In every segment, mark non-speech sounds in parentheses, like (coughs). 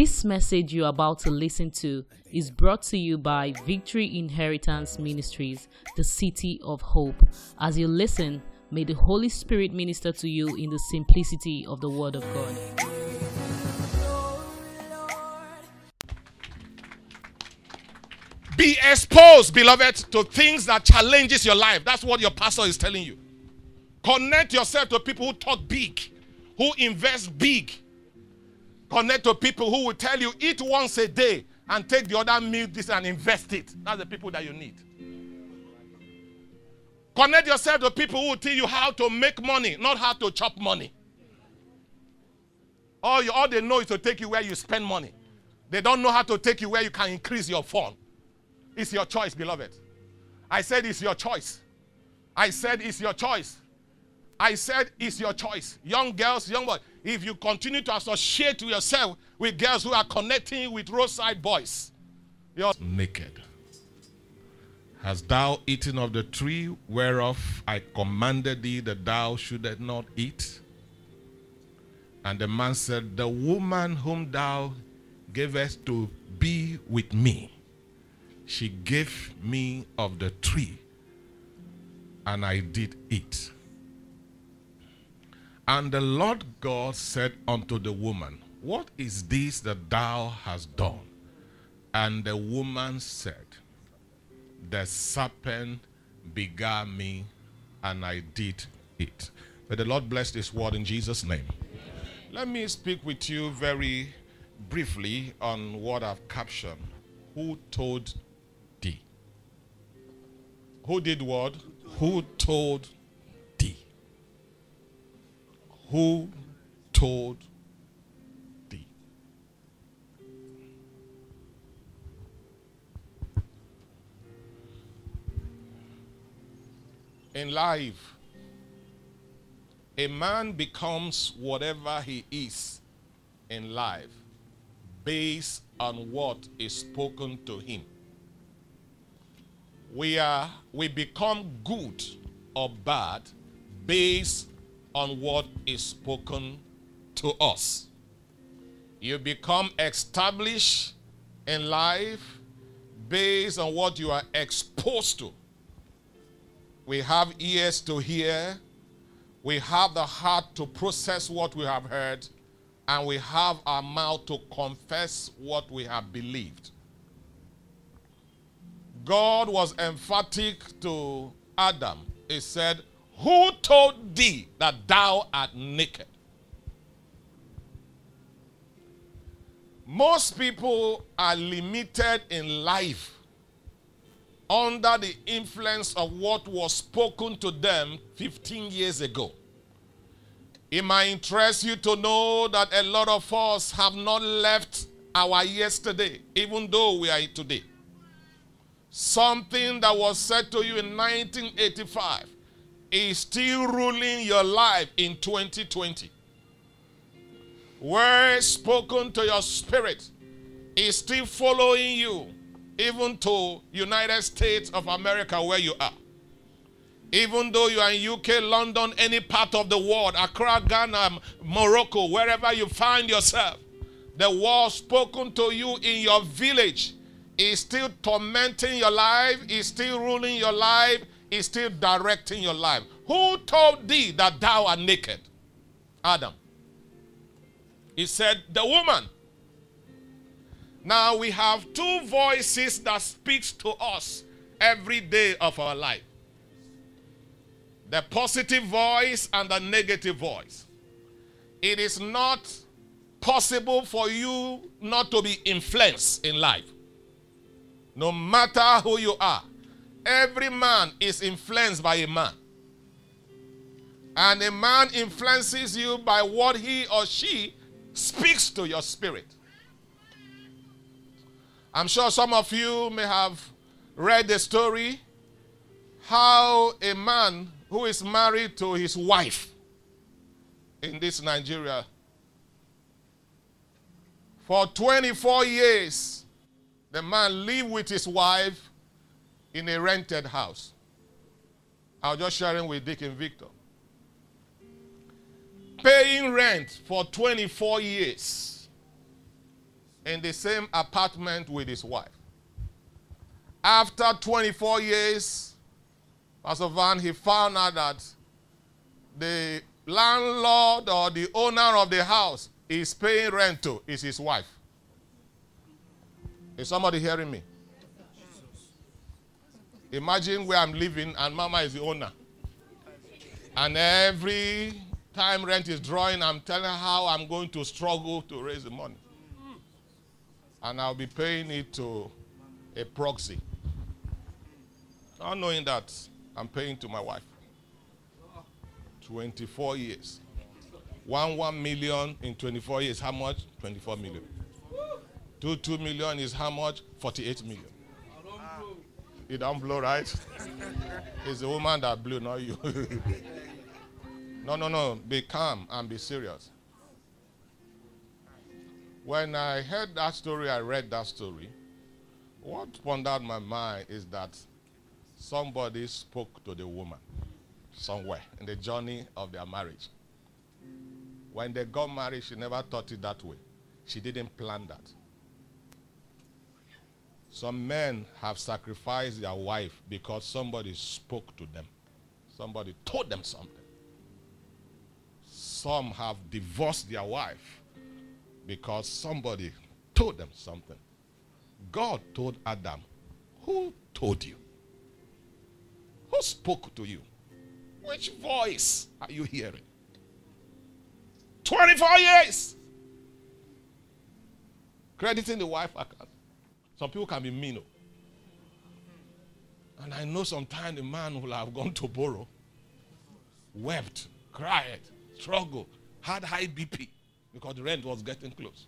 This message you're about to listen to is brought to you by Victory Inheritance Ministries, the City of Hope. As you listen, may the Holy Spirit minister to you in the simplicity of the Word of God. Be exposed, beloved, to things that challenges your life. That's what your pastor is telling you. Connect yourself to people who talk big, who invest big. Connect to people who will tell you eat once a day and take the other meal this and invest it. That's the people that you need. Connect yourself to people who will tell you how to make money, not how to chop money. All, you, all they know is to take you where you spend money. They don't know how to take you where you can increase your fund. It's your choice, beloved. I said it's your choice. I said it's your choice. I said it's your choice. Young girls, young boys, if you continue to associate yourself with girls who are connecting with roadside boys, you're naked. Hast thou eaten of the tree whereof I commanded thee that thou shouldest not eat? And the man said, The woman whom thou gavest to be with me she gave me of the tree, and I did eat. And the Lord God said unto the woman, What is this that thou hast done? And the woman said, The serpent begat me, and I did it. May the Lord bless this word in Jesus' name. Let me speak with you very briefly on what I've captioned. Who told thee? who did what? Who told? Who told thee? In life, a man becomes whatever he is in life based on what is spoken to him we are we become good or bad based on what is spoken to us. You become established in life based on what you are exposed to. We have ears to hear, we have the heart to process what we have heard, and we have our mouth to confess what we have believed. God was emphatic to Adam. He said, Who told thee that thou art naked? Most people are limited in life under the influence of what was spoken to them 15 years ago. It might interest you to know that a lot of us have not left our yesterday, even though we are today. Something that was said to you in 1985 is still ruling your life in 2020. Words spoken to your spirit is still following you even to United States of America where you are. Even though you are in UK, London, any part of the world, Accra, Ghana, Morocco, wherever you find yourself, the word spoken to you in your village is still tormenting your life, is still ruling your life, is still directing your life. Who told thee that thou art naked? Adam. He said, the woman. Now we have two voices that speaks to us every day of our life. The positive voice and the negative voice. It is not possible for you not to be influenced in life. No matter who you are, every man is influenced by a man. And a man influences you by what he or she speaks to your spirit. I'm sure some of you may have read the story how a man who is married to his wife in this Nigeria for 24 years the man lived with his wife in a rented house. I was just sharing with Dick and Victor. Paying rent for 24 years. in the same apartment with his wife. After 24 years, Pastor Van, he found out that the landlord or the owner of the house is paying rent to is his wife. Is somebody hearing me? Imagine where I'm living and mama is the owner. And every time rent is drawing, I'm telling her how I'm going to struggle to raise the money. And I'll be paying it to a proxy. Not knowing that I'm paying to my wife. 24 years. One one million in 24 years. How much? 24 million. Two two million is how much? 48 million. You don't blow, right? it's the woman that blew, not you. (laughs) no, no, no. Be calm and be serious. When I heard that story, I read that story. What pondered my mind is that somebody spoke to the woman somewhere in the journey of their marriage. When they got married, she never thought it that way. She didn't plan that. Some men have sacrificed their wife because somebody spoke to them, somebody told them something. Some have divorced their wife because somebody told them something. God told Adam, Who told you? Who spoke to you? Which voice are you hearing? 24 years. Crediting the wife account. Some people can be mean. Oh. And I know sometimes the man will have gone to borrow, wept, cried, struggled, had high BP because the rent was getting close.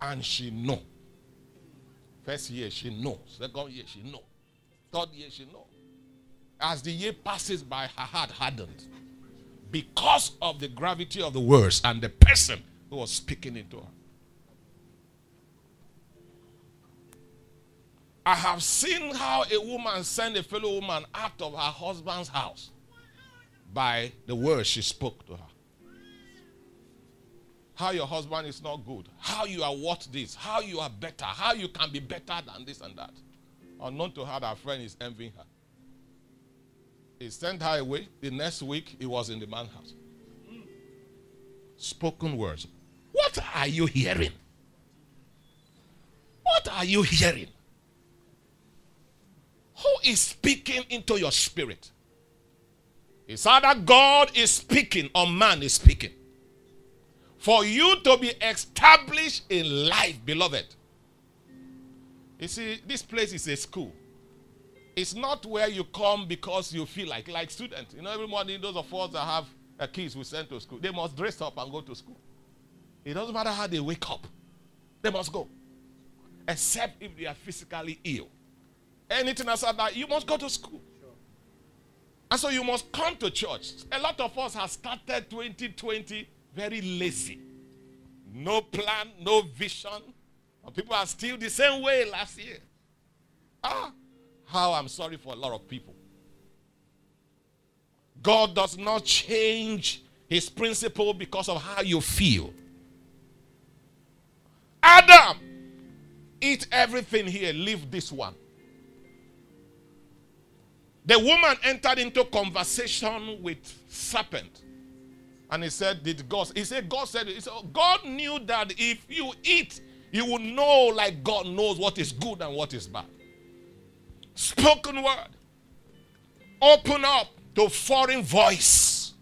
And she know. First year she know. Second year she know. Third year she know. As the year passes by, her heart hardened because of the gravity of the words and the person who was speaking into her. I have seen how a woman sent a fellow woman out of her husband's house by the words she spoke to her. How your husband is not good, how you are what this, how you are better, how you can be better than this and that. Unknown to her, that friend is envying her. He sent her away. The next week, he was in the man's house. Spoken words. What are you hearing? What are you hearing? Who is speaking into your spirit? It's either God is speaking or man is speaking. For you to be established in life, beloved. You see, this place is a school. It's not where you come because you feel like, like students. You know, every morning, those of us that have a kids we send to school, they must dress up and go to school. It doesn't matter how they wake up, they must go. Except if they are physically ill. Anything outside that, you must go to school. And so you must come to church. A lot of us have started 2020 very lazy. No plan, no vision. And people are still the same way last year. Ah, how I'm sorry for a lot of people. God does not change his principle because of how you feel. Adam, eat everything here, leave this one. The woman entered into conversation with serpent. And he said, Did God? He said, God said, he said, God knew that if you eat, you will know like God knows what is good and what is bad spoken word. Open up to foreign voice.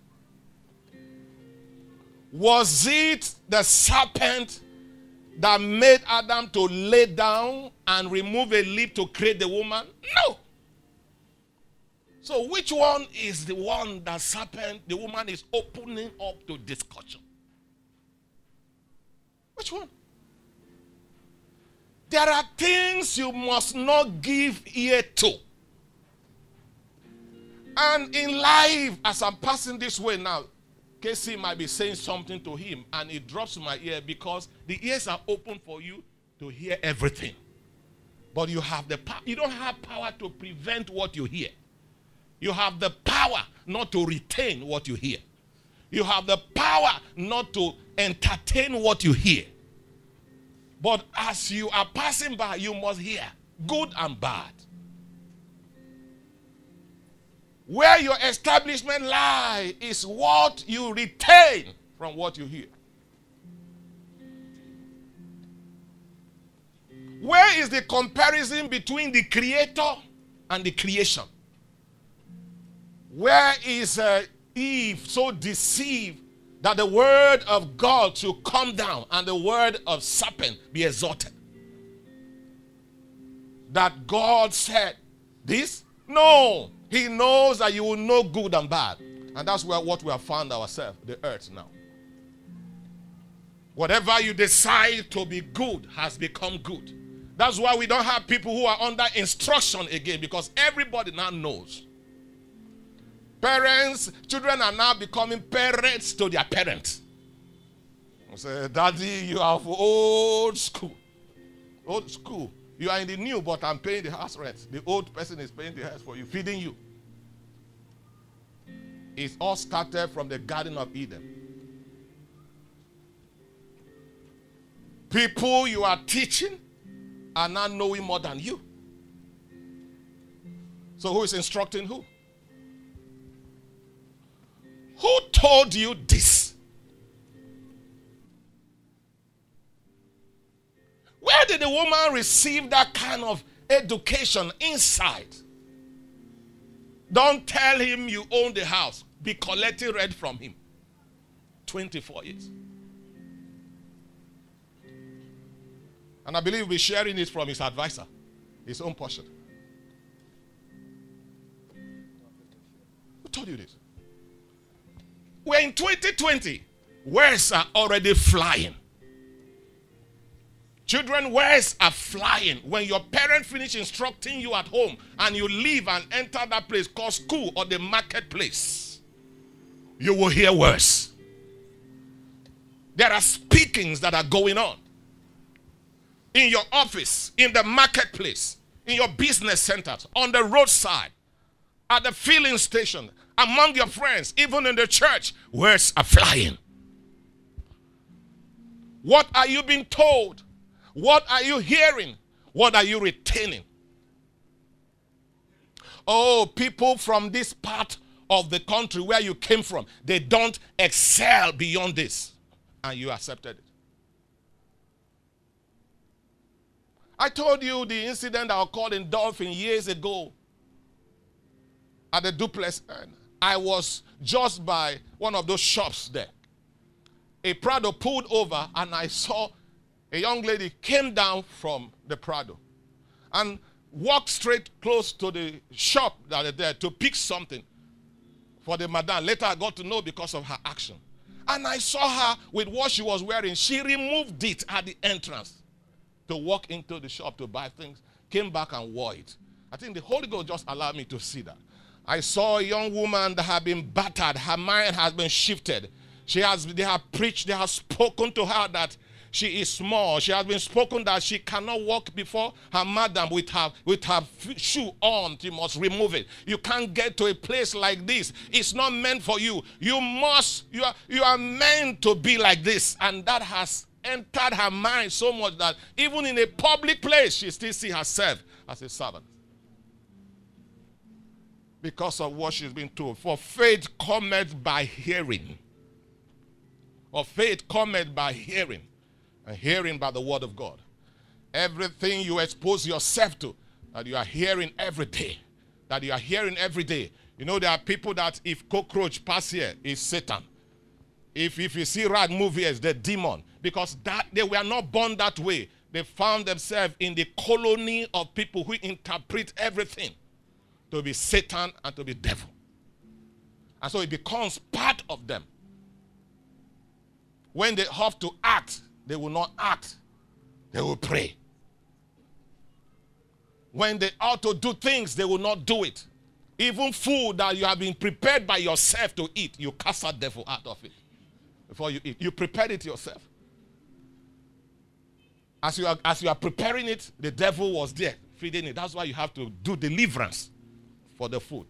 Was it the serpent that made Adam to lay down and remove a lip to create the woman? No. So, which one is the one that serpent, the woman is opening up to discussion? Which one? There are things you must not give ear to. And in life, as I'm passing this way now, Casey might be saying something to him, and it drops my ear because the ears are open for you to hear everything. But you have the power. You don't have power to prevent what you hear. You have the power not to retain what you hear. You have the power not to entertain what you hear. But as you are passing by, you must hear good and bad. Where your establishment lie is what you retain from what you hear. Where is the comparison between the creator and the creation? Where is uh, Eve so deceived that the word of God should come down and the word of serpent be exalted? That God said this? No. He knows that you will know good and bad. And that's where what we have found ourselves, the earth now. Whatever you decide to be good has become good. That's why we don't have people who are under instruction again because everybody now knows. Parents, children are now becoming parents to their parents. I say, Daddy, you are old school. Old school. You are in the new, but I'm paying the house rent. The old person is paying the house for you, feeding you. It all started from the Garden of Eden. People you are teaching are now knowing more than you. So, who is instructing who? Who told you this? Where did the woman receive that kind of education inside? Don't tell him you own the house. Be collecting rent from him. 24 years. And I believe he'll be sharing it from his advisor, his own portion. Who told you this? We're in 2020. Words are already flying. Children, words are flying. When your parent finish instructing you at home and you leave and enter that place called school or the marketplace, you will hear words. There are speakings that are going on in your office, in the marketplace, in your business centers, on the roadside, at the filling station, among your friends, even in the church, words are flying. What are you being told? What are you hearing? What are you retaining? Oh, people from this part of the country where you came from, they don't excel beyond this. And you accepted it. I told you the incident that occurred in Dolphin years ago at the duplex. I was just by one of those shops there. A Prado pulled over and I saw a young lady came down from the Prado and walked straight close to the shop that is there to pick something for the madam. Later I got to know because of her action. And I saw her with what she was wearing. She removed it at the entrance to walk into the shop to buy things, came back and wore it. I think the Holy Ghost just allowed me to see that. I saw a young woman that had been battered. Her mind has been shifted. She has, they have preached, they have spoken to her that she is small. She has been spoken that she cannot walk before her madam with her with her shoe on. She must remove it. You can't get to a place like this. It's not meant for you. You must. You are you are meant to be like this, and that has entered her mind so much that even in a public place, she still see herself as a servant. Because of what she's been told. For faith cometh by hearing. Or faith cometh by hearing. And hearing by the word of God. Everything you expose yourself to, that you are hearing every day. That you are hearing every day. You know, there are people that if cockroach pass here, is Satan. If, if you see rat move here, it's the demon because that they were not born that way. They found themselves in the colony of people who interpret everything to be Satan and to be devil. And so it becomes part of them. When they have to act, they will not act, they will pray. When they ought to do things, they will not do it. Even food that you have been prepared by yourself to eat, you cast that devil out of it before you eat. You prepared it yourself. As you, are, as you are preparing it, the devil was there feeding it. That's why you have to do deliverance for the food.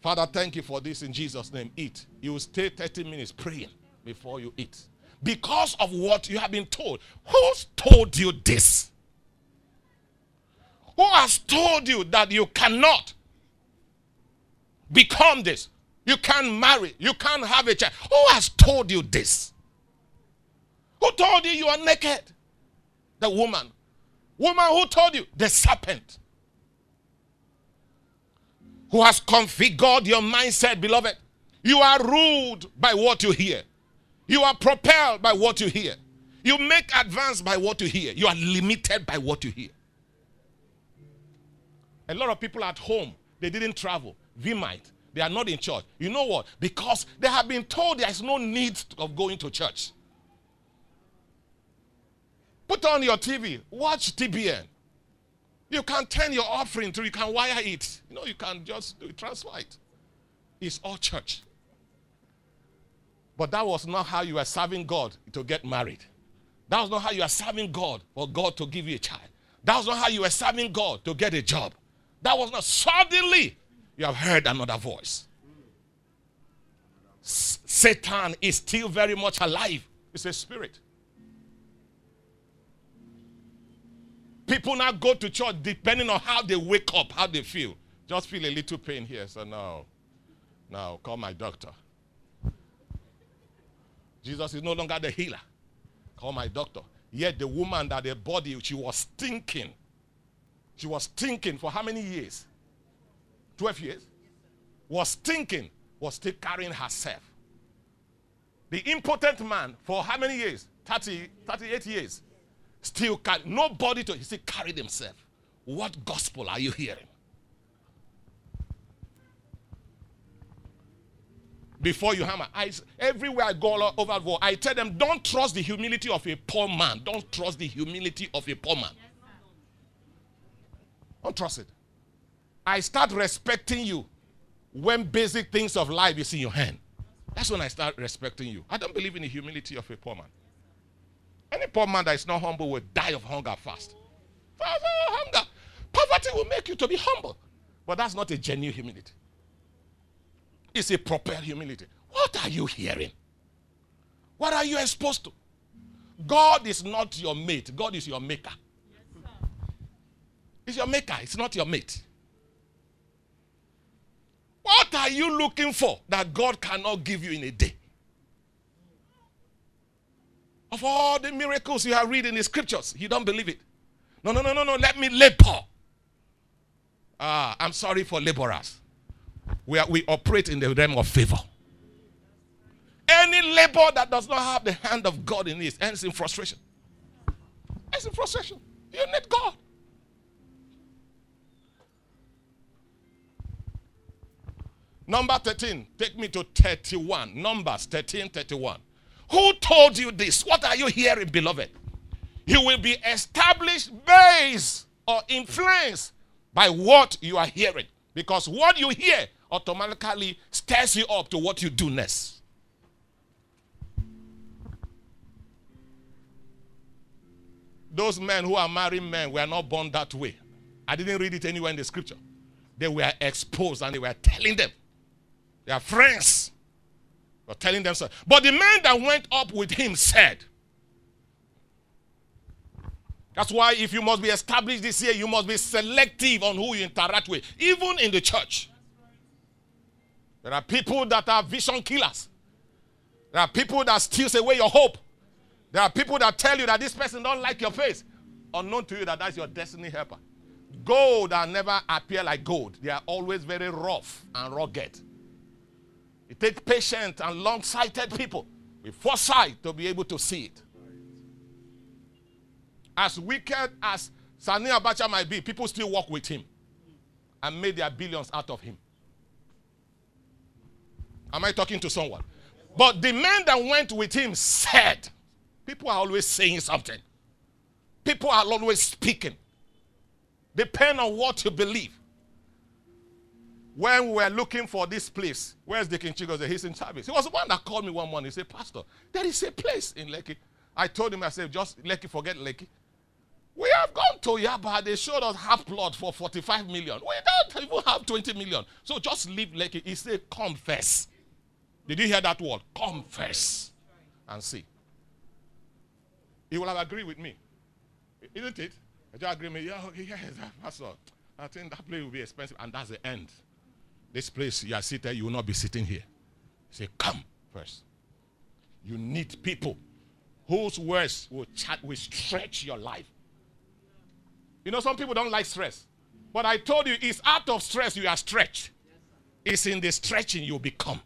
Father, thank you for this in Jesus' name. Eat. You will stay 30 minutes praying before you eat. Because of what you have been told. Who's told you this? Who has told you that you cannot become this? You can't marry. You can't have a child. Who has told you this? Who told you you are naked? The woman. Woman who told you? The serpent who has configured your mindset, beloved. You are ruled by what you hear. You are propelled by what you hear. You make advance by what you hear. You are limited by what you hear. A lot of people at home, they didn't travel. We might. They are not in church. You know what? Because they have been told there is no need of going to church. Put on your TV, watch TBN. You can turn your offering through, you can wire it. You know, you can just transfer it. It's all church. But that was not how you were serving God to get married. That was not how you were serving God for God to give you a child. That was not how you were serving God to get a job. That was not suddenly you have heard another voice. Satan is still very much alive. It's a spirit. People now go to church depending on how they wake up, how they feel. Just feel a little pain here. So now, now call my doctor. Jesus is no longer the healer. Call my doctor. Yet the woman that the body, she was thinking. She was thinking for how many years? 12 years? Was thinking, was still carrying herself. The impotent man for how many years? 30, 38 years still carry nobody to still carried himself. What gospel are you hearing? Before you hammer, I, everywhere I go all over the world, I tell them, don't trust the humility of a poor man. Don't trust the humility of a poor man. Don't trust it. I start respecting you when basic things of life is in your hand. That's when I start respecting you. I don't believe in the humility of a poor man. Any poor man that is not humble will die of hunger fast. Hunger. Poverty will make you to be humble. But that's not a genuine humility. It's a proper humility. What are you hearing? What are you exposed to? God is not your mate. God is your maker. Yes, it's your maker. It's not your mate. What are you looking for that God cannot give you in a day? Of all the miracles you have read in the scriptures, you don't believe it. No, no, no, no, no. Let me labor. Ah, I'm sorry for laborers. We, are, we operate in the realm of favor. Any labor that does not have the hand of God in it ends in frustration. Ends in frustration. You need God. Number 13, take me to 31. Numbers 13, 31. Who told you this? What are you hearing, beloved? You will be established based or influenced by what you are hearing. Because what you hear automatically stirs you up to what you do next. Those men who are married men were not born that way. I didn't read it anywhere in the scripture. They were exposed and they were telling them. They are friends telling them so. But the man that went up with him said, that's why if you must be established this year, you must be selective on who you interact with, even in the church. There are people that are vision killers. There are people that steals away your hope. There are people that tell you that this person don't like your face. Unknown to you that that's your destiny helper. Gold that never appear like gold. They are always very rough and rugged. It takes patient and long-sighted people with foresight to be able to see it. As wicked as Sani Abacha might be, people still walk with him and made their billions out of him. Am I talking to someone? But the man that went with him said, people are always saying something. People are always speaking. Depend on what you believe when we were looking for this place, where's the King Chigoze? He's in service. He was the one that called me one morning. He said, Pastor, there is a place in Lekki. I told him, I said, just Lekki, forget Lekki. We have gone to Yaba, they showed us half plot for 45 million. We don't even have 20 million. So just leave like He said, confess. Did you hear that word? Confess. And see. He will have agreed with me. Isn't it? I agree with me. Yeah, yes, Pastor. I think that place will be expensive. And that's the end. This place you are seated, you will not be sitting here. Say, come first. You need people whose words will, chat, will stretch your life. You know, some people don't like stress. But I told you, it's out of stress you are stretched. It's in the stretching you become.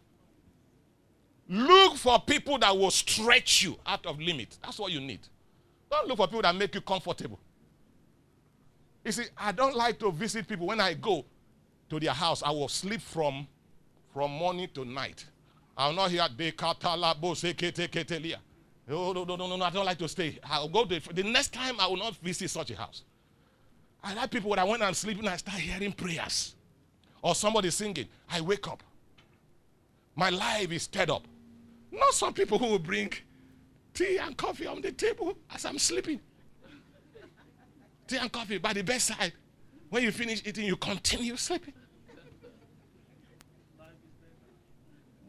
Look for people that will stretch you out of limit. That's what you need. Don't look for people that make you comfortable. You see, I don't like to visit people. When I go to their house, I will sleep from, from morning to night. I will not hear de katalabo seketeketelia. No, no, no, no, no, I don't like to stay. I'll go to the next time I will not visit such a house. I like people when I went and sleeping, I start hearing prayers. Or somebody singing. I wake up. My life is stirred up. Not some people who will bring tea and coffee on the table as I'm sleeping. tea and coffee by the bedside. When you finish eating, you continue sleeping.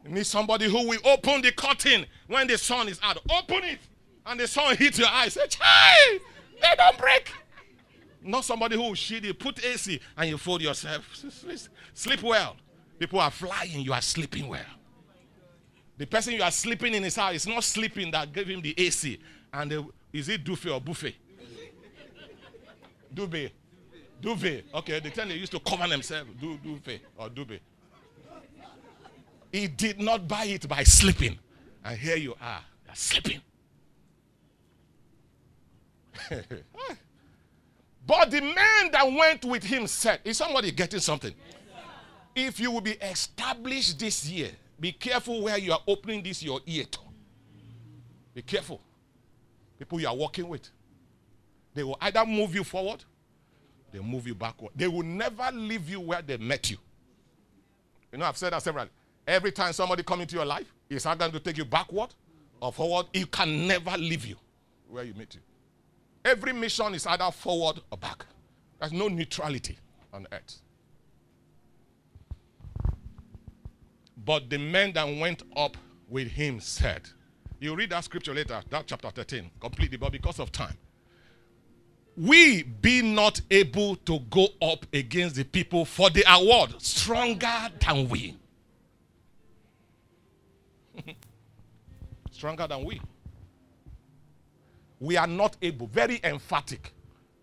You need somebody who will open the curtain when the sun is out. Open it, and the sun hits your eyes. Say, "Hey, they don't break." Not somebody who will shit. Put AC and you fold yourself. Sleep well. People are flying. You are sleeping well. The person you are sleeping in his house is not sleeping that gave him the AC. And the, is it duvet or buffet? duvet. Duvet. Okay, the time they used to cover themselves. Du, duvet or duvet. He did not buy it by sleeping. And here you are. You're sleeping. (laughs) but the man that went with him said, Is somebody getting something? If you will be established this year, be careful where you are opening this your ear to. Be careful. People you are working with. They will either move you forward, they move you backward. They will never leave you where they met you. You know, I've said that several Every time somebody come into your life, is not going to take you backward or forward. He can never leave you where you meet you. Every mission is either forward or back. There's no neutrality on earth. But the men that went up with him said, You read that scripture later, that chapter 13, completely, but because of time. We be not able to go up against the people for the award stronger than we. (laughs) Stronger than we. We are not able. Very emphatic.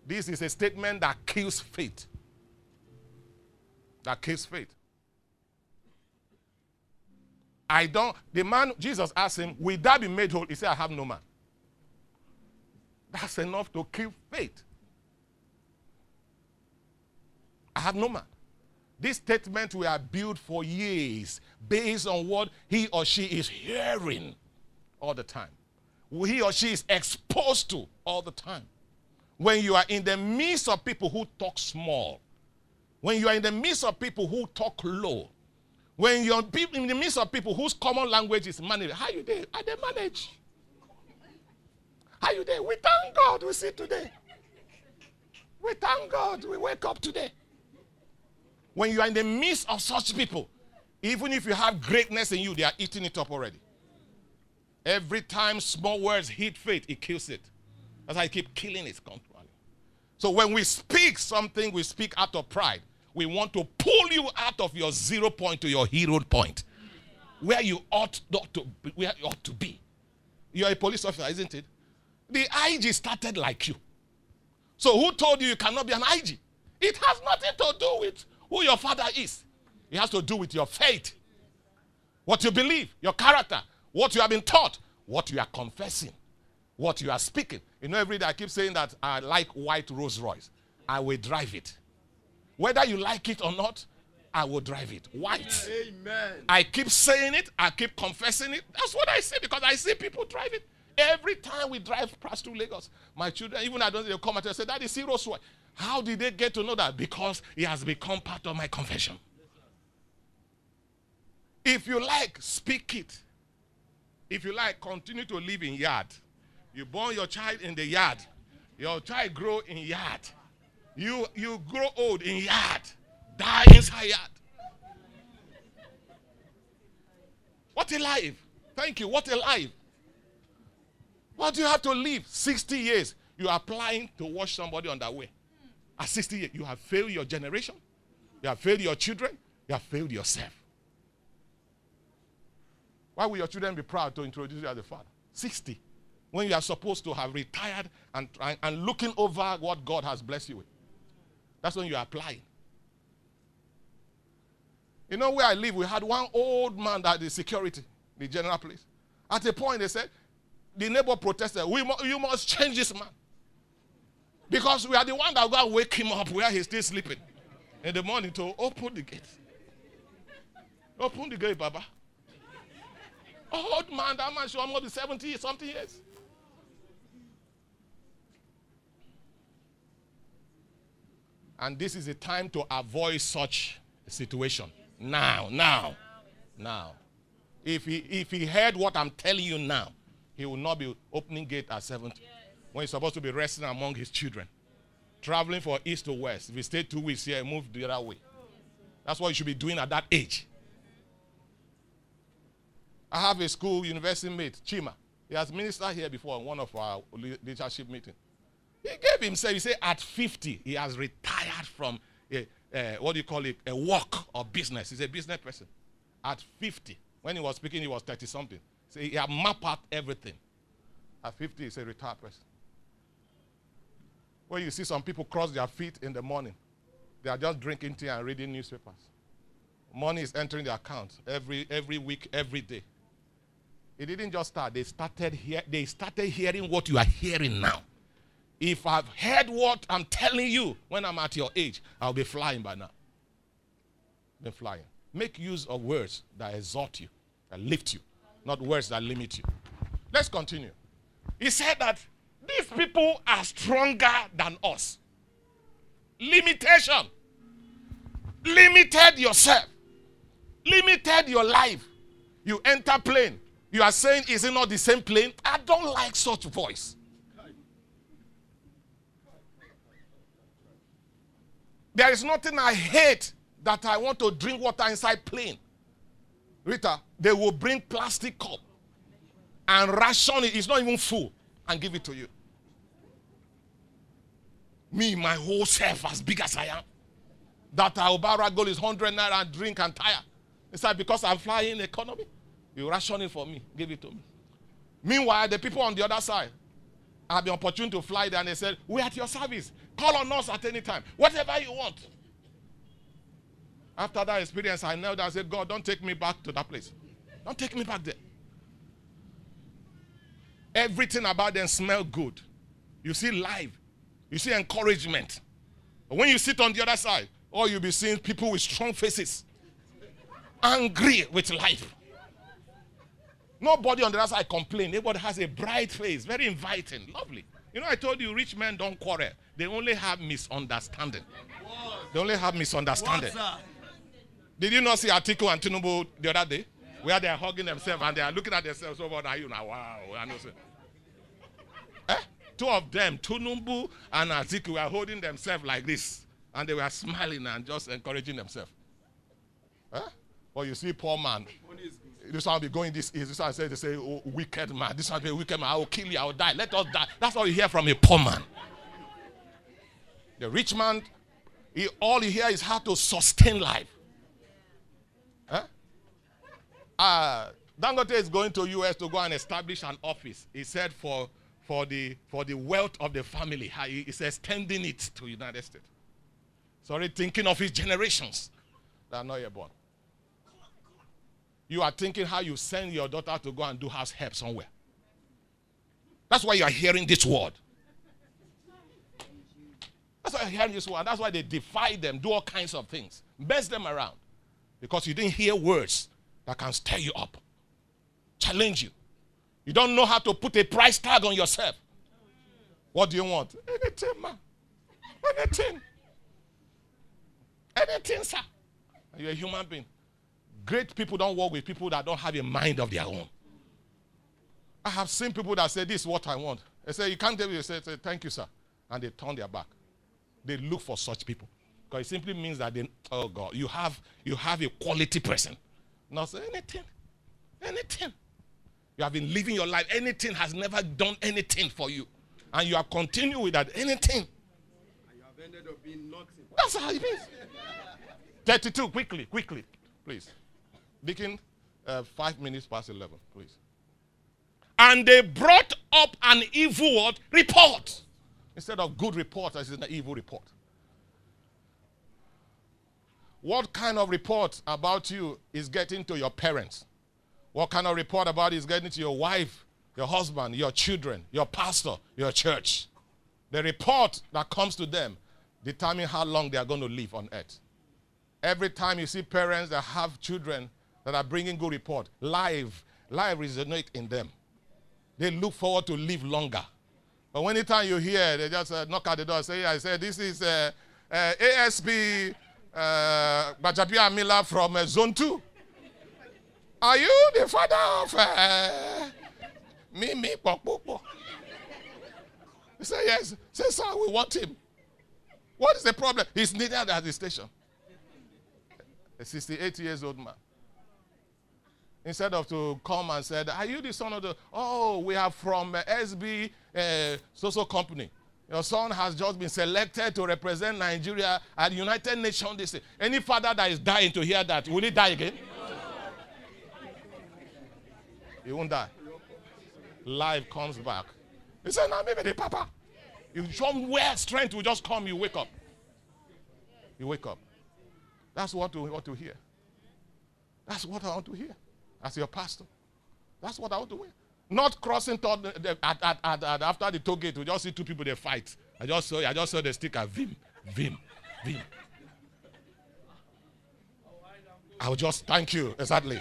This is a statement that kills faith. That kills faith. I don't, the man, Jesus asked him, Will that be made whole? He said, I have no man. That's enough to kill faith. I have no man. This statement we are built for years based on what he or she is hearing all the time. He or she is exposed to all the time. When you are in the midst of people who talk small, when you are in the midst of people who talk low, when you're in the midst of people whose common language is managed, how you there? Are they manage? How you there? We thank God we see today. We thank God we wake up today. When you are in the midst of such people, even if you have greatness in you, they are eating it up already. Every time small words hit faith, it kills it. That's why I keep killing it continually. So when we speak something, we speak out of pride. We want to pull you out of your zero point to your hero point, where you ought not to be, where you ought to be. You're a police officer, isn't it? The IG started like you. So who told you you cannot be an IG? It has nothing to do with who your father is. It has to do with your faith, what you believe, your character, what you have been taught, what you are confessing, what you are speaking. You know, every day I keep saying that I like white Rolls Royce. I will drive it. Whether you like it or not, I will drive it. White. Amen. I keep saying it. I keep confessing it. That's what I say because I see people drive it. Every time we drive past through Lagos, my children, even I don't they come and say, That is zero sweat. How did they get to know that? Because it has become part of my confession. If you like, speak it. If you like, continue to live in yard. You born your child in the yard. Your child grow in yard. You you grow old in yard, die inside yard. What a life. Thank you. What a life. What do you have to live? 60 years. You are applying to wash somebody on that way. At 60 years, you have failed your generation. You have failed your children. You have failed yourself. Why will your children be proud to introduce you as a father? 60. When you are supposed to have retired and, trying and looking over what God has blessed you with. That's when you are applying. You know where I live, we had one old man that the security, the general police. At a point, they said, the neighbor protested, we mu- you must change this man. Because we are the one that go wake him up where he's still sleeping in the morning to open the gate. Open the gate, Baba. Old man, that man should almost be 70 something years. And this is a time to avoid such a situation. Now, now, now. If he if he heard what I'm telling you now, he will not be opening gate at 70 when he's supposed to be resting among his children. Traveling from east to west. If he stay two weeks here, he moved the other way. That's what you should be doing at that age. I have a school university mate, Chima. He has ministered here before in one of our leadership meetings. He gave himself, he said, at 50, he has retired from a, a, what do you call it, a work or business. He's a business person. At 50, when he was speaking, he was 30 something. So he had mapped out everything. At 50, he's a retired person. When you see some people cross their feet in the morning, they are just drinking tea and reading newspapers. Money is entering their account every, every week, every day. It didn't just start. They started, hear, they started hearing what you are hearing now. If I've heard what I'm telling you when I'm at your age, I'll be flying by now. Be flying. Make use of words that exalt you, that lift you, not words that limit you. Let's continue. He said that these people are stronger than us. Limitation. Limited yourself. Limited your life. You enter plane. You are saying, is it not the same plane? I don't like such voice. There is nothing I hate that I want to drink water inside plane. Rita, they will bring plastic cup and ration it. It's not even full and give it to you. Me, my whole self, as big as I am, that buy gold is 100 naira and drink and tire. It's like because I'm flying economy, you ration it for me, give it to me. Meanwhile, the people on the other side have the opportunity to fly there and they said, We're at your service. Call on us at any time. Whatever you want. After that experience, I knelt and said, God, don't take me back to that place. Don't take me back there. Everything about them smell good. You see life. You see encouragement. But when you sit on the other side, all you'll be seeing people with strong faces, angry with life. Nobody on the other side complain. Everybody has a bright face, very inviting, lovely. You know, I told you, rich men don't quarrel. They only have misunderstanding. They only have misunderstanding. Did you not see Atiku and Tinubu the other day? Where they are hugging themselves and they are looking at themselves over there. You know, wow. I know. Eh? Two of them, Tinubu and Atiku, were holding themselves like this. And they were smiling and just encouraging themselves. Eh? Well, you see, poor man. This one be going this is. This one say they say, oh, wicked man. This one be wicked man. I will kill you. I will die. Let us die. That's all you hear from a poor man. The rich man, he, all you hear is how to sustain life. Huh? Uh, Dangote is going to US to go and establish an office. He said for, for, the, for the wealth of the family. He, he's extending it to United States. Sorry, thinking of his generations that are not yet born. You are thinking how you send your daughter to go and do house help somewhere. That's why you are hearing this word. That's why you're hearing this word. That's why they defy them, do all kinds of things, mess them around. Because you didn't hear words that can stir you up, challenge you. You don't know how to put a price tag on yourself. What do you want? Anything, man. Anything. Anything, sir. You're a human being. Great people don't work with people that don't have a mind of their own. I have seen people that say, This is what I want. They say, You can't tell me. They say, Thank you, sir. And they turn their back. they look for such people. Because it simply means that they, oh God, you have you have a quality person. Not say anything. Anything. You have been living your life. Anything has never done anything for you. And you are continuing with that anything. And you have ended up being nothing. That's how it is. 32, quickly, quickly, please. Deacon, uh, five minutes past 11, please. And they brought up an evil report. Instead of good report, this is an evil report. What kind of report about you is getting to your parents? What kind of report about is getting to your wife, your husband, your children, your pastor, your church? The report that comes to them determine how long they are going to live on earth. Every time you see parents that have children that are bringing good report, life, life resonate in them. They look forward to live longer. But when anytime you hear, they just uh, knock at the door, say, I said, this is uh, uh, ASP uh, Bajapia Miller from uh, Zone 2. Are you the father of uh, me, me? He said, Yes. Say, Sir, we want him. What is the problem? He's needed at the station. A 68 years old man. Instead of to come and said, Are you the son of the? Oh, we are from uh, SB uh, social company. Your son has just been selected to represent Nigeria at United Nations. Any father that is dying to hear that, will he die again? He won't die. Life comes back. He said, now maybe the papa. You somewhere strength will just come, you wake up. You wake up. That's what we want to hear. That's what I want to hear as your pastor. That's what I want to hear. Not crossing at, at, at, after the toll gate, we just see two people they fight. I just saw I just saw the sticker Vim, Vim, Vim. I will just thank you exactly.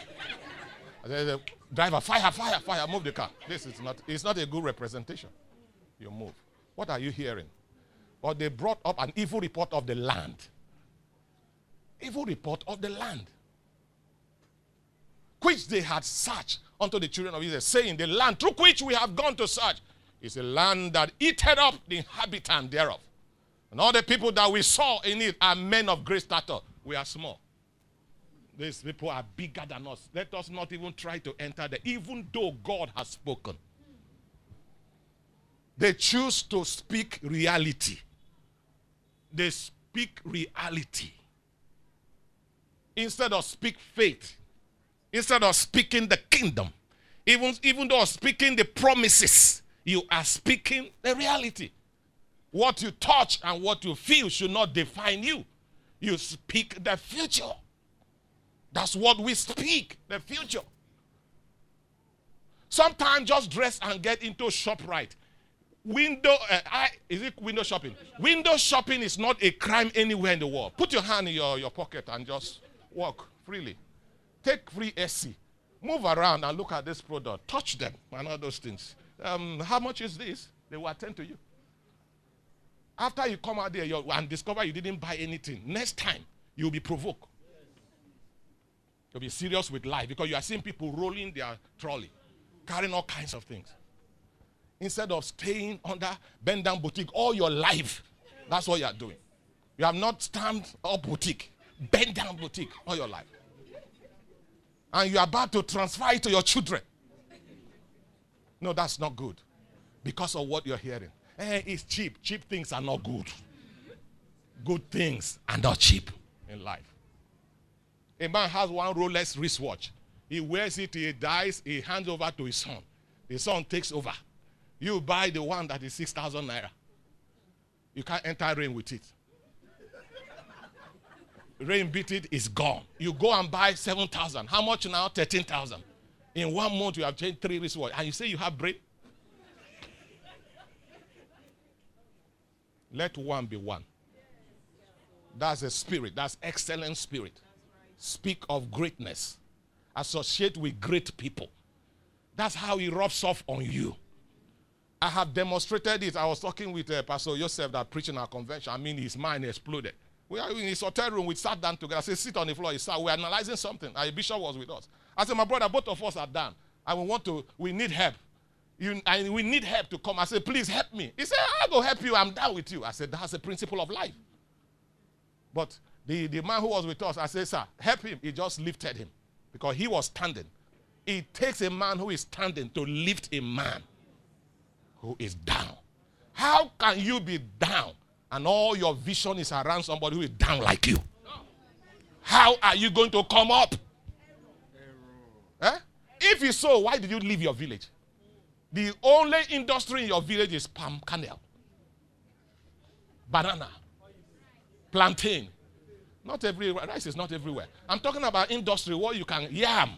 Driver, fire, fire, fire, move the car. This is not, it's not a good representation. You move. What are you hearing? But they brought up an evil report of the land. Evil report of the land. Which they had searched unto the children of Israel, saying, The land through which we have gone to search is a land that eateth up the inhabitant thereof. And all the people that we saw in it are men of great stature. We are small. These people are bigger than us. Let us not even try to enter there, even though God has spoken. They choose to speak reality. They speak reality. Instead of speak faith. Instead of speaking the kingdom. Even, even though speaking the promises, you are speaking the reality. What you touch and what you feel should not define you. You speak the future. That's what we speak, the future. Sometimes just dress and get into shop right. Window, uh, I, is it window shopping? Window shopping is not a crime anywhere in the world. Put your hand in your, your pocket and just walk freely. Take free SC. Move around and look at this product. Touch them and all those things. Um, how much is this? They will attend to you. After you come out there and discover you didn't buy anything, next time you'll be provoked. You'll be serious with life because you are seeing people rolling their trolley, carrying all kinds of things. Instead of staying under bend down boutique all your life, that's what you are doing. You have not stand up boutique, bend down boutique all your life. And you are about to transfer it to your children. No, that's not good because of what you're hearing. Eh, it's cheap. Cheap things are not good. Good things are not cheap in life. A man has one Rolex wristwatch. He wears it, he dies, he hands over to his son. The son takes over. You buy the one that is 6,000 naira. You can't enter rain with it. rain beat it, it's gone. You go and buy 7,000. How much now? 13,000. In one month, you have changed three wristwatch. And you say you have brain? Let one be one. That's a spirit. That's excellent spirit speak of greatness, associate with great people. That's how he rubs off on you. I have demonstrated it. I was talking with uh, Pastor Joseph that preaching in our convention. I mean, his mind exploded. We are in his hotel room. We sat down together. I said, sit on the floor. He. We're analyzing something. Our bishop was with us. I said, my brother, both of us are done. And we want to, we need help. You, and we need help to come. I said, please help me. He said, I'll go help you. I'm down with you. I said, that's the principle of life. But the, the man who was with us, I said, sir, help him. He just lifted him because he was standing. It takes a man who is standing to lift a man who is down. How can you be down and all your vision is around somebody who is down like you? How are you going to come up? Eh? If it's so, why did you leave your village? The only industry in your village is palm kernel, banana, plantain. Not everywhere. Rice is not everywhere. I'm talking about industry where you can yam.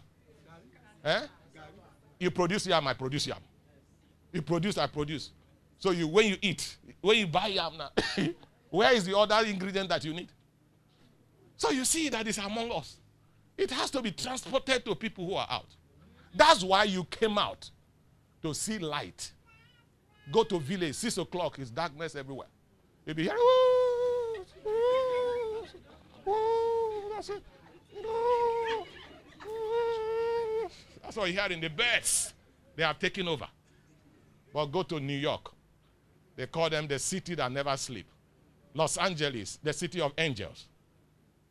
Eh? You produce yam, I produce yam. You produce, I produce. So you when you eat, when you buy yam now, (coughs) where is the other ingredient that you need? So you see that is among us. It has to be transported to people who are out. That's why you came out to see light. Go to village, six o'clock, it's darkness everywhere. You'll be that's it. That's what you hear in the birds. They have taken over. But go to New York. They call them the city that never sleeps. Los Angeles, the city of angels.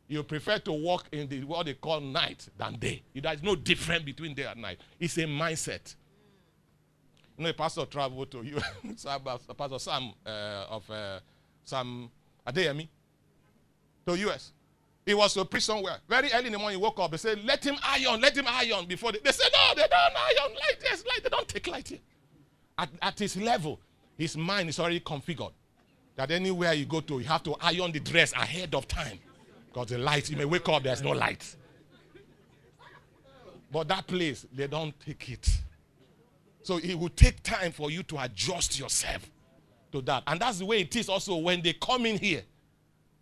You prefer to walk in the what they call night than day. There's no difference between day and night. It's a mindset. You know, a pastor traveled to you, (laughs) Pastor Sam uh, of uh, Sam Adeyemi, to US. He was to preach somewhere. Very early in the morning, he woke up. They said, Let him iron, let him iron before they, they said, No, they don't iron. Light, yes, light. They don't take light here. At, at his level, his mind is already configured. That anywhere you go to, you have to iron the dress ahead of time. Because the light, you may wake up, there's no light. But that place, they don't take it. So it will take time for you to adjust yourself to that. And that's the way it is also when they come in here.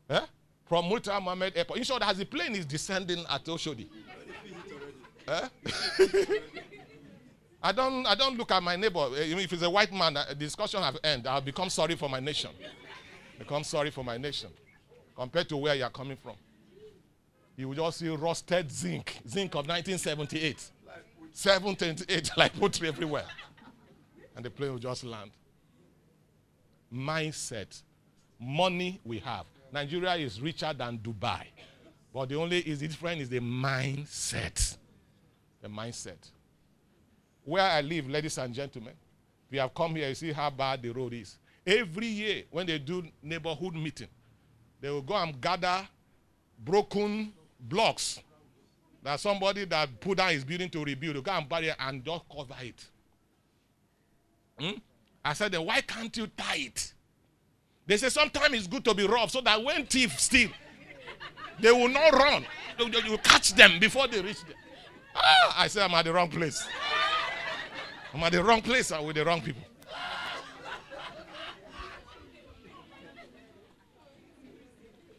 Eh? From Murtala Muhammed Airport. In short, as the plane is descending at Oshodi. eh? (laughs) I don't, I don't look at my neighbor. Eh, if it's a white man, the discussion have ended. I'll become sorry for my nation. Become sorry for my nation. Compared to where you're coming from. You will just see rusted zinc. Zinc of 1978. 728, (laughs) like poultry everywhere. And the plane will just land. Mindset. Money we have. Nigeria is richer than Dubai. But the only is different is the mindset. The mindset. Where I live, ladies and gentlemen, we have come here, you see how bad the road is. Every year, when they do neighborhood meeting, they will go and gather broken blocks that somebody that put down his building to rebuild, go and bury it and just cover it. Hmm? I said, then why can't you tie it? They say sometimes it's good to be rough so that when thieves steal, they will not run. You catch them before they reach them. Ah, I say I'm at the wrong place. I'm at the wrong place and with the wrong people.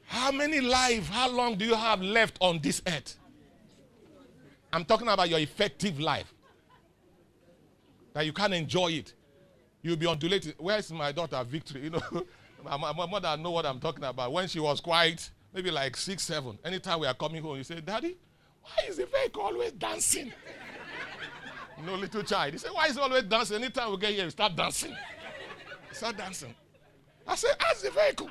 How many lives, how long do you have left on this earth? I'm talking about your effective life. That you can enjoy it. You'll be undulated. Where's my daughter, Victory? You know, (laughs) my, mother know what I'm talking about. When she was quite, maybe like six, seven, anytime we are coming home, you say, Daddy, why is the vehicle always dancing? No little child. He said, Why is he always dancing? Anytime we get here, we start dancing. Start dancing. I said, Ask the vehicle.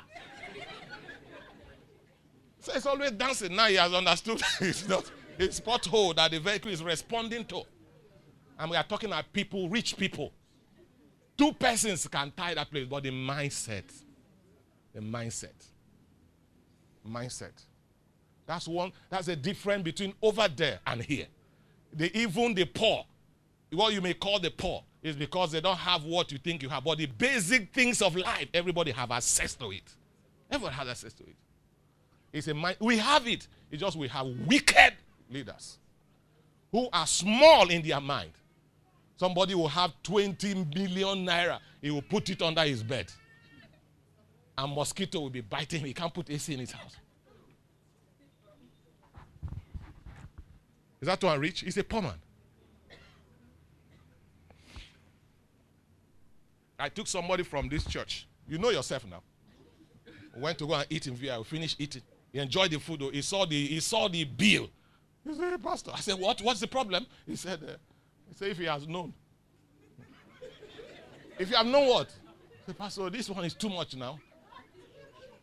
So it's always dancing. Now he has understood (laughs) it's not a pothole that the vehicle is responding to. And we are talking about people, rich people. Two persons can tie that place, but the mindset. The mindset. Mindset. That's one, that's the difference between over there and here. The, even the poor what you may call the poor is because they don't have what you think you have. But the basic things of life, everybody have access to it. Everyone has access to it. It's a mind. We have it. It's just we have wicked leaders who are small in their mind. Somebody will have 20 million naira. He will put it under his bed. And mosquito will be biting him. He can't put AC in his house. Is that one rich? He's a poor man. I took somebody from this church. You know yourself now. went to go and eat in VI. We finished eating. He enjoyed the food. He saw the he saw the bill. He said, Pastor. I said, What? What's the problem? He said, uh, he said if he has known. (laughs) If you have known what? Say, Pastor, this one is too much now.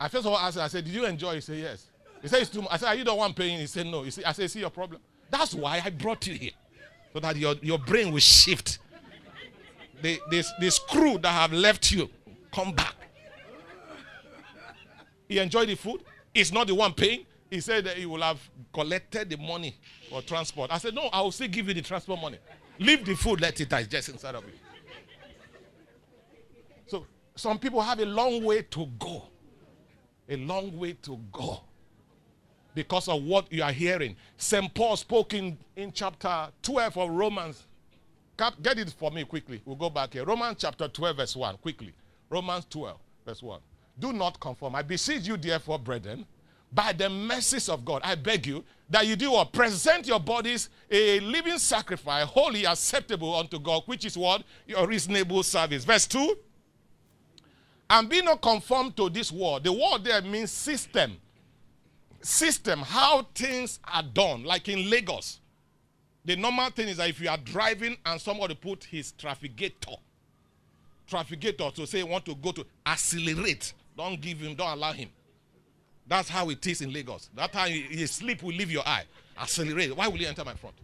I first of all asked I said, Did you enjoy? He said, Yes. He said, It's too much. I said, Are you the one paying? He said, No. He said, I said, See your problem? That's why I brought you here. So that your, your brain will shift. The, the, the screw that have left you come back. He enjoyed the food. He's not the one paying. He said that he will have collected the money for transport. I said, No, I will still give you the transport money. Leave the food, let it digest inside of you. So some people have a long way to go. A long way to go. Because of what you are hearing. St. Paul spoke in, in chapter 12 of Romans. Get it for me quickly. We'll go back here. Romans chapter 12, verse 1. Quickly. Romans 12, verse 1. Do not conform. I beseech you, therefore, brethren, by the mercies of God, I beg you that you do what? Present your bodies a living sacrifice, holy, acceptable unto God, which is what? Your reasonable service. Verse 2. And be not conformed to this world. The world there means system. System, how things are done. Like in Lagos. The normal thing is that if you are driving and somebody put his trafficator, trafficator to say want to go to accelerate, don't give him, don't allow him. That's how it is in Lagos. That time his sleep will leave your eye. Accelerate. Why will you enter my front?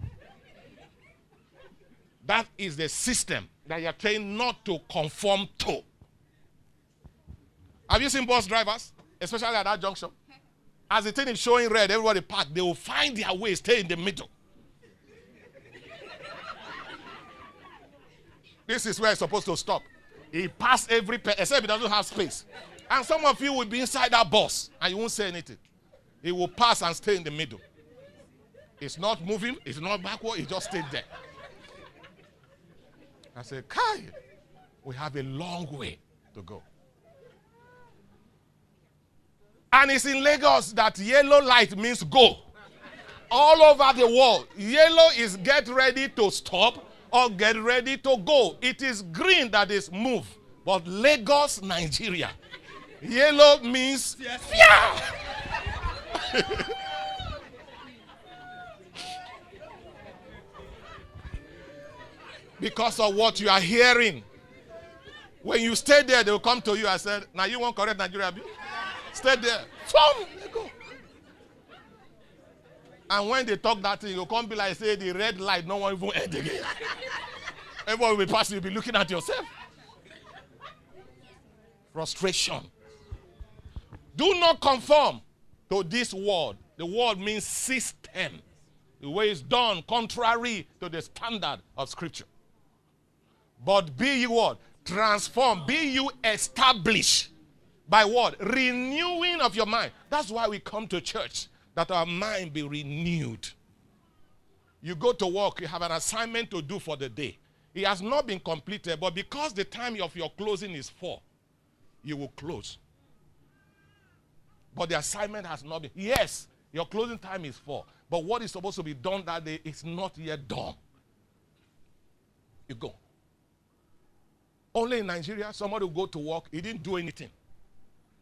That is the system that you're trained not to conform to. Have you seen bus drivers, especially at that junction? As the thing is showing red, everybody park. They will find their way, stay in the middle. this is where it's supposed to stop. He passed every, except he doesn't have space. And some of you will be inside that bus and you won't say anything. He will pass and stay in the middle. It's not moving, it's not backward, he just stayed there. I said, Kai, we have a long way to go. And it's in Lagos that yellow light means go. All over the world, yellow is get ready to stop or get ready to go. It is green that is move. But Lagos, Nigeria, Yellow means yeah. because of what you are hearing. When you stay there, they will come to you. I said, Now you want correct Nigeria? Stay there. Boom, go. And when they talk that thing, you come be like, say, the red light, no one even end again. Everyone will be passing, you'll be looking at yourself. Frustration. Do not conform to this world. The world means system. The way it's done, contrary to the standard of Scripture. But be you what? Transform. Be you established by what? Renewing of your mind. That's why we come to church, that our mind be renewed. You go to work, you have an assignment to do for the day. It has not been completed, but because the time of your closing is four, you will close. But the assignment has not been. Yes, your closing time is four. But what is supposed to be done that day is not yet done. You go. Only in Nigeria, somebody will go to work, he didn't do anything.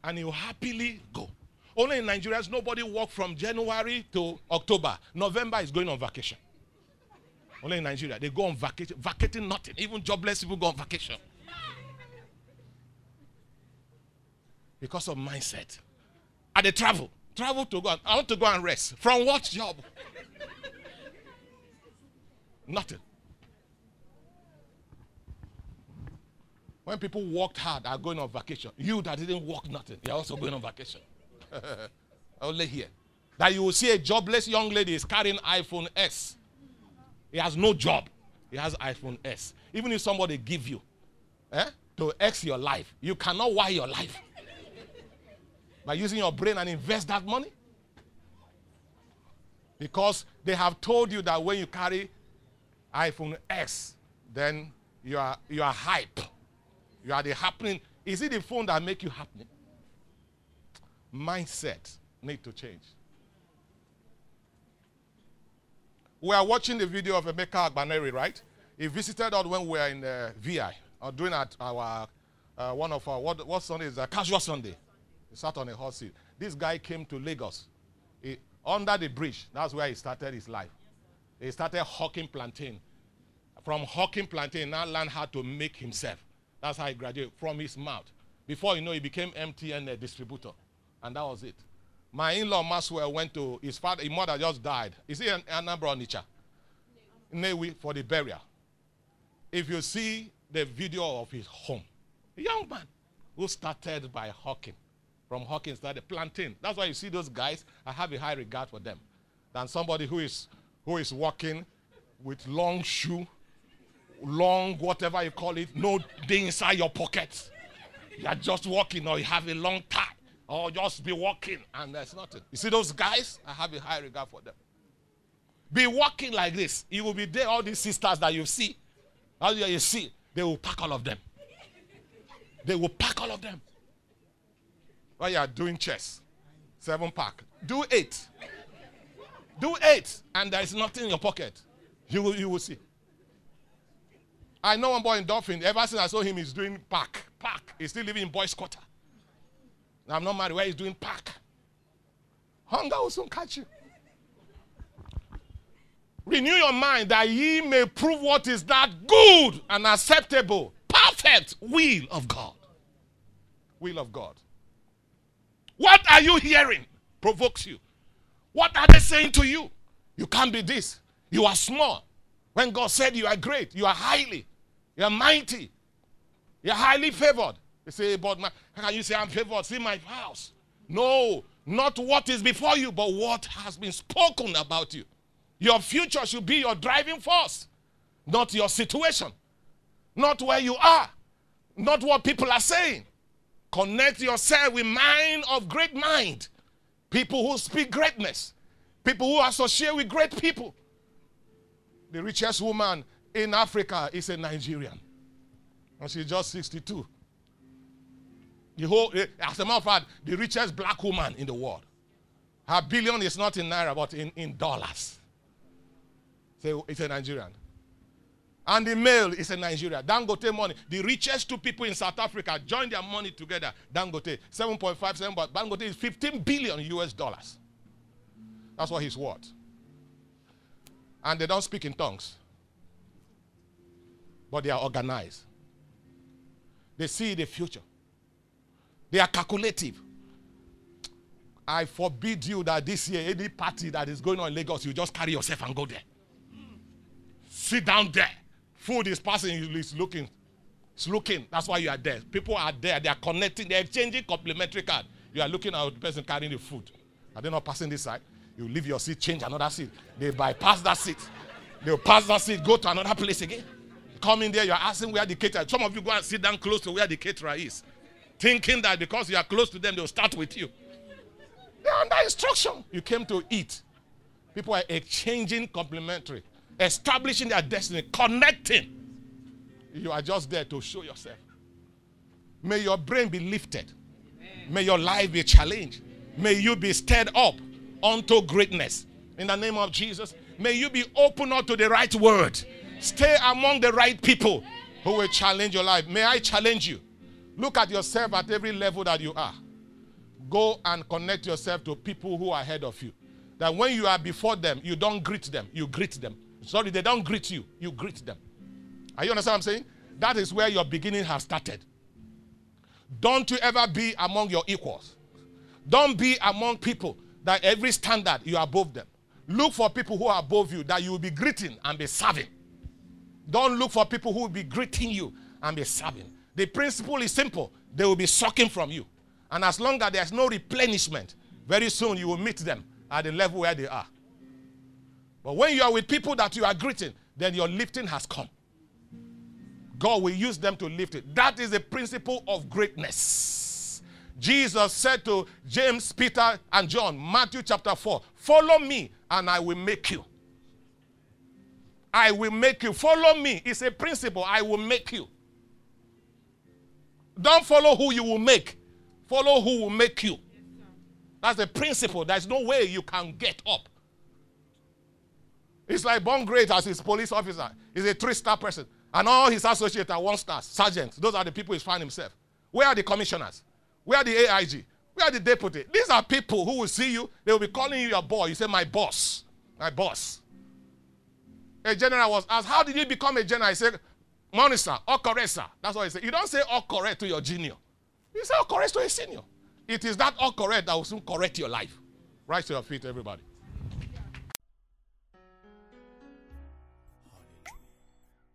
And he'll happily go. Only in Nigeria, nobody work from January to October. November is going on vacation. Only in Nigeria, they go on vacation, vacating nothing. Even jobless people go on vacation. Because of mindset. At the travel. Travel to go. I want to go and rest. From what job? Nothing. When people worked hard are going on vacation. You that didn't work nothing, you're also going on vacation. (laughs) Only here. That you will see a jobless young lady is carrying iPhone S. He has no job. He has iPhone S. Even if somebody give you eh, to X your life, you cannot Y your life (laughs) by using your brain and invest that money? Because they have told you that when you carry iPhone X, then you are you are hype. You are the happening. Is it the phone that make you happening? Mindset need to change. We are watching the video of Emeka Agbaneri, right? He visited us when we were in uh, VI, or doing at our uh, one of our what, what Sunday is a casual Sunday. He sat on a hot seat. This guy came to Lagos. He, under the bridge, that's where he started his life. He started hawking plantain. From hawking plantain, now learned how to make himself. That's how he graduated from his mouth. Before you know, he became MTN distributor. And that was it. My in-law Maxwell went to his father, his mother just died. Is he an Anambra Onitsha? Nnewi for the burial. If you see the video of his home, a young man who started by hawking. From hawking started planting. That's why you see those guys, I have a high regard for them. Than somebody who is who is walking with long shoe, long whatever you call it, no day inside your pockets. You're just walking or you have a long tie or just be walking and there's nothing. You see those guys? I have a high regard for them. Be walking like this. You will be there, all these sisters that you see. All you see, they will pack all of them. They will pack all of them. While you are doing chess, seven pack. Do eight. Do eight, and there is nothing in your pocket. You will, you will see. I know one boy in Dolphin. Ever since I saw him, he's doing park. Park. He's still living in boys' quarter. I'm not married. Where he's doing park. Hunger will soon catch you. Renew your mind that ye may prove what is that good and acceptable, perfect will of God. Will of God. What are you hearing? Provokes you. What are they saying to you? You can't be this. You are small. When God said you are great, you are highly, you are mighty, you are highly favored. They say, but my, how can you say I'm favored? See my house. No, not what is before you, but what has been spoken about you. Your future should be your driving force, not your situation, not where you are, not what people are saying. Connect yourself with mind of great mind. People who speak greatness, people who associate with great people. The richest woman in Africa is a Nigerian, and she's just 62. The whole, eh, as a matter of fact, the richest black woman in the world. Her billion is not in naira, but in, in dollars. So it's a Nigerian. And the male is a Nigerian. Dangote money. The richest two people in South Africa join their money together. Dangote, 7.57, but Dangote is 15 billion US dollars. That's what he's worth. And they don't speak in tongues. But they are organized. They see the future. They are calculative. I forbid you that this year, any party that is going on in Lagos, you just carry yourself and go there. Sit down there. Food is passing, it's looking. It's looking. That's why you are there. People are there. They are connecting. They're exchanging complimentary card. You are looking at the person carrying the food. Are they not passing this side? You leave your seat, change another seat. They bypass that seat. They'll pass that seat, go to another place again. Come in there, you're asking where the caterer Some of you go and sit down close to where the caterer is. Thinking that because you are close to them, they'll start with you. They're under instruction. You came to eat. People are exchanging complimentary establishing their destiny, connecting. You are just there to show yourself. May your brain be lifted. May your life be challenged. May you be stirred up unto greatness. In the name of Jesus, may you be open up to the right word. Stay among the right people who will challenge your life. May I challenge you? Look at yourself at every level that you are. Go and connect yourself to people who are ahead of you. That when you are before them, you don't greet them, you greet them. Sorry, they don't greet you, you greet them. Are you understand what I'm saying? That is where your beginning has started. Don't you ever be among your equals. Don't be among people that every standard you are above them. Look for people who are above you that you will be greeting and be serving. Don't look for people who will be greeting you and be serving. The principle is simple they will be sucking from you. And as long as there's no replenishment, very soon you will meet them at the level where they are. But when you are with people that you are greeting, then your lifting has come. God will use them to lift it. That is the principle of greatness. Jesus said to James, Peter, and John, Matthew chapter 4, Follow me, and I will make you. I will make you. Follow me. It's a principle. I will make you. Don't follow who you will make, follow who will make you. That's the principle. There's no way you can get up. It's like born great as his police officer. He's a three-star person. And all his associates are one star, sergeants. Those are the people he's found himself. Where are the commissioners? Where are the AIG? Where are the deputy? These are people who will see you. They will be calling you your boy. You say, my boss. My boss. A general was asked, how did you become a general? He said, sir. All correct, sir. That's what he said. You don't say all correct to your junior. You say all correct to a senior. It is that all correct that will soon correct your life. Rise to your feet, everybody.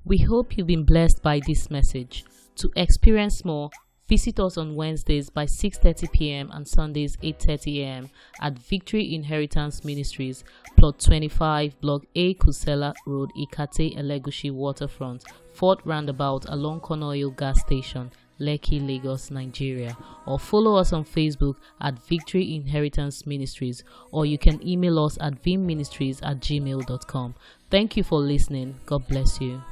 We hope you've been blessed by this message. To experience more, visit us on Wednesdays by 6:30 p.m. and Sundays 8:30 a.m. at Victory Inheritance Ministries, plot 25, block A, Kusenla Road, Ikate, Elegushi Waterfront, Fort Roundabout along Konoyo Gas Station, Lekki, Lagos, Nigeria, or follow us on Facebook at Victory Inheritance Ministries, or you can email us at vimministries at gmail.com. Thank you for listening. God bless you.